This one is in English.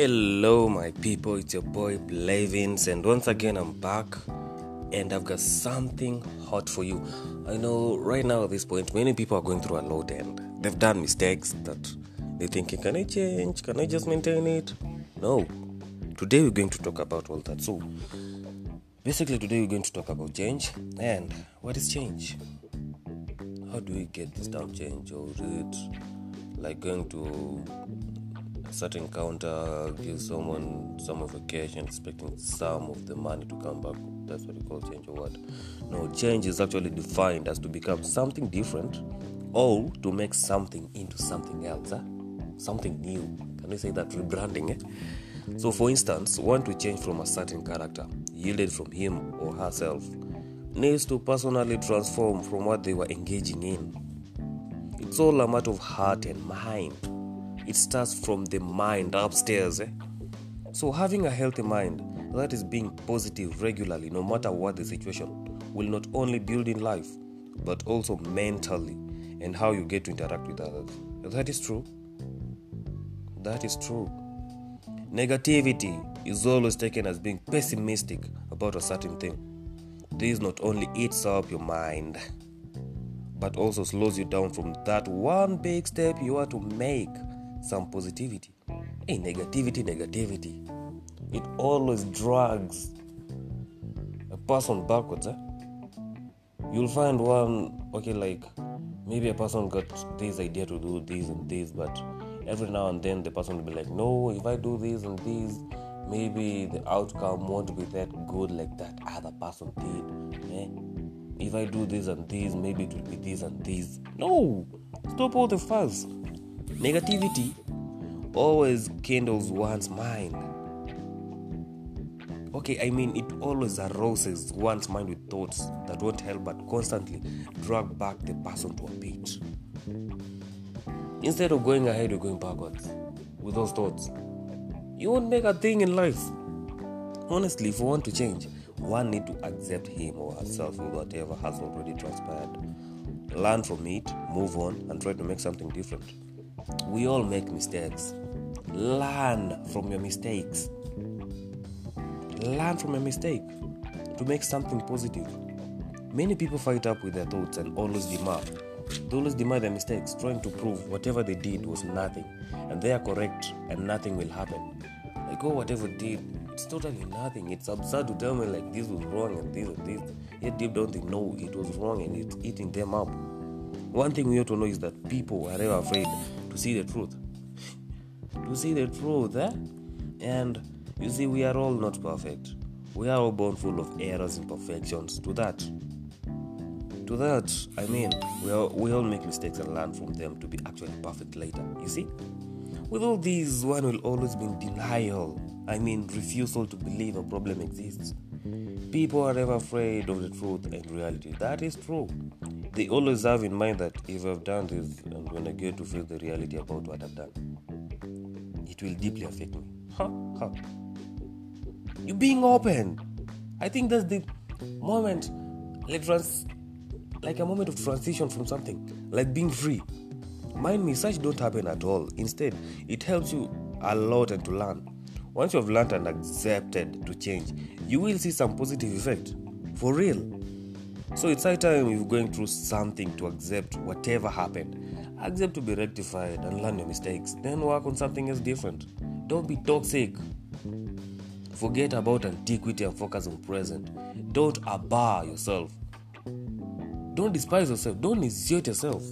Hello, my people, it's your boy Blavins, and once again, I'm back and I've got something hot for you. I know right now at this point, many people are going through a lot and they've done mistakes that they're thinking, Can I change? Can I just maintain it? No. Today, we're going to talk about all that. So, basically, today, we're going to talk about change and what is change? How do we get this damn change? Or is it like going to certain counter, gives someone some of a cash and expecting some of the money to come back. That's what you call change of what? No, change is actually defined as to become something different or to make something into something else. Huh? Something new. Can you say that? Rebranding, eh? So, for instance, one to change from a certain character yielded from him or herself needs to personally transform from what they were engaging in. It's all a matter of heart and mind it starts from the mind upstairs. Eh? So, having a healthy mind that is being positive regularly, no matter what the situation, will not only build in life, but also mentally and how you get to interact with others. That is true. That is true. Negativity is always taken as being pessimistic about a certain thing. This not only eats up your mind, but also slows you down from that one big step you are to make some positivity. Hey, negativity, negativity. It always drags a person backwards. Eh? You'll find one, okay, like maybe a person got this idea to do this and this, but every now and then the person will be like, no, if I do this and this, maybe the outcome won't be that good like that other person did. Eh? If I do this and this, maybe it will be this and this. No! Stop all the fuss. Negativity always kindles one's mind. Okay, I mean, it always arouses one's mind with thoughts that won't help but constantly drag back the person to a pit. Instead of going ahead, you're going backwards with those thoughts. You won't make a thing in life. Honestly, if you want to change, one need to accept him or herself with whatever has already transpired. Learn from it, move on, and try to make something different. We all make mistakes. Learn from your mistakes. Learn from a mistake to make something positive. Many people fight up with their thoughts and always demand. They always deny their mistakes, trying to prove whatever they did was nothing, and they are correct, and nothing will happen. Like, oh, whatever did, it's totally nothing. It's absurd to tell me like this was wrong and this and this. Yet deep down they know it was wrong and it's eating them up. One thing we have to know is that people are never afraid to see the truth. To see the truth, eh? And you see, we are all not perfect. We are all born full of errors and imperfections. To that, to that, I mean, we all, we all make mistakes and learn from them to be actually perfect later. You see? With all these, one will always be in denial. I mean, refusal to believe a problem exists. People are never afraid of the truth and reality. That is true. They always have in mind that if I've done this and when I get to feel the reality about what I've done, it will deeply affect me. Huh? Huh? You being open. I think that's the moment, like trans, like a moment of transition from something, like being free. Mind me, such don't happen at all. Instead, it helps you a lot and to learn. Once you have learned and accepted to change, you will see some positive effect. For real. So it's high time you're going through something to accept whatever happened. Accept to be rectified and learn your mistakes. Then work on something else different. Don't be toxic. Forget about antiquity and focus on present. Don't abhor yourself. Don't despise yourself. Don't insult yourself.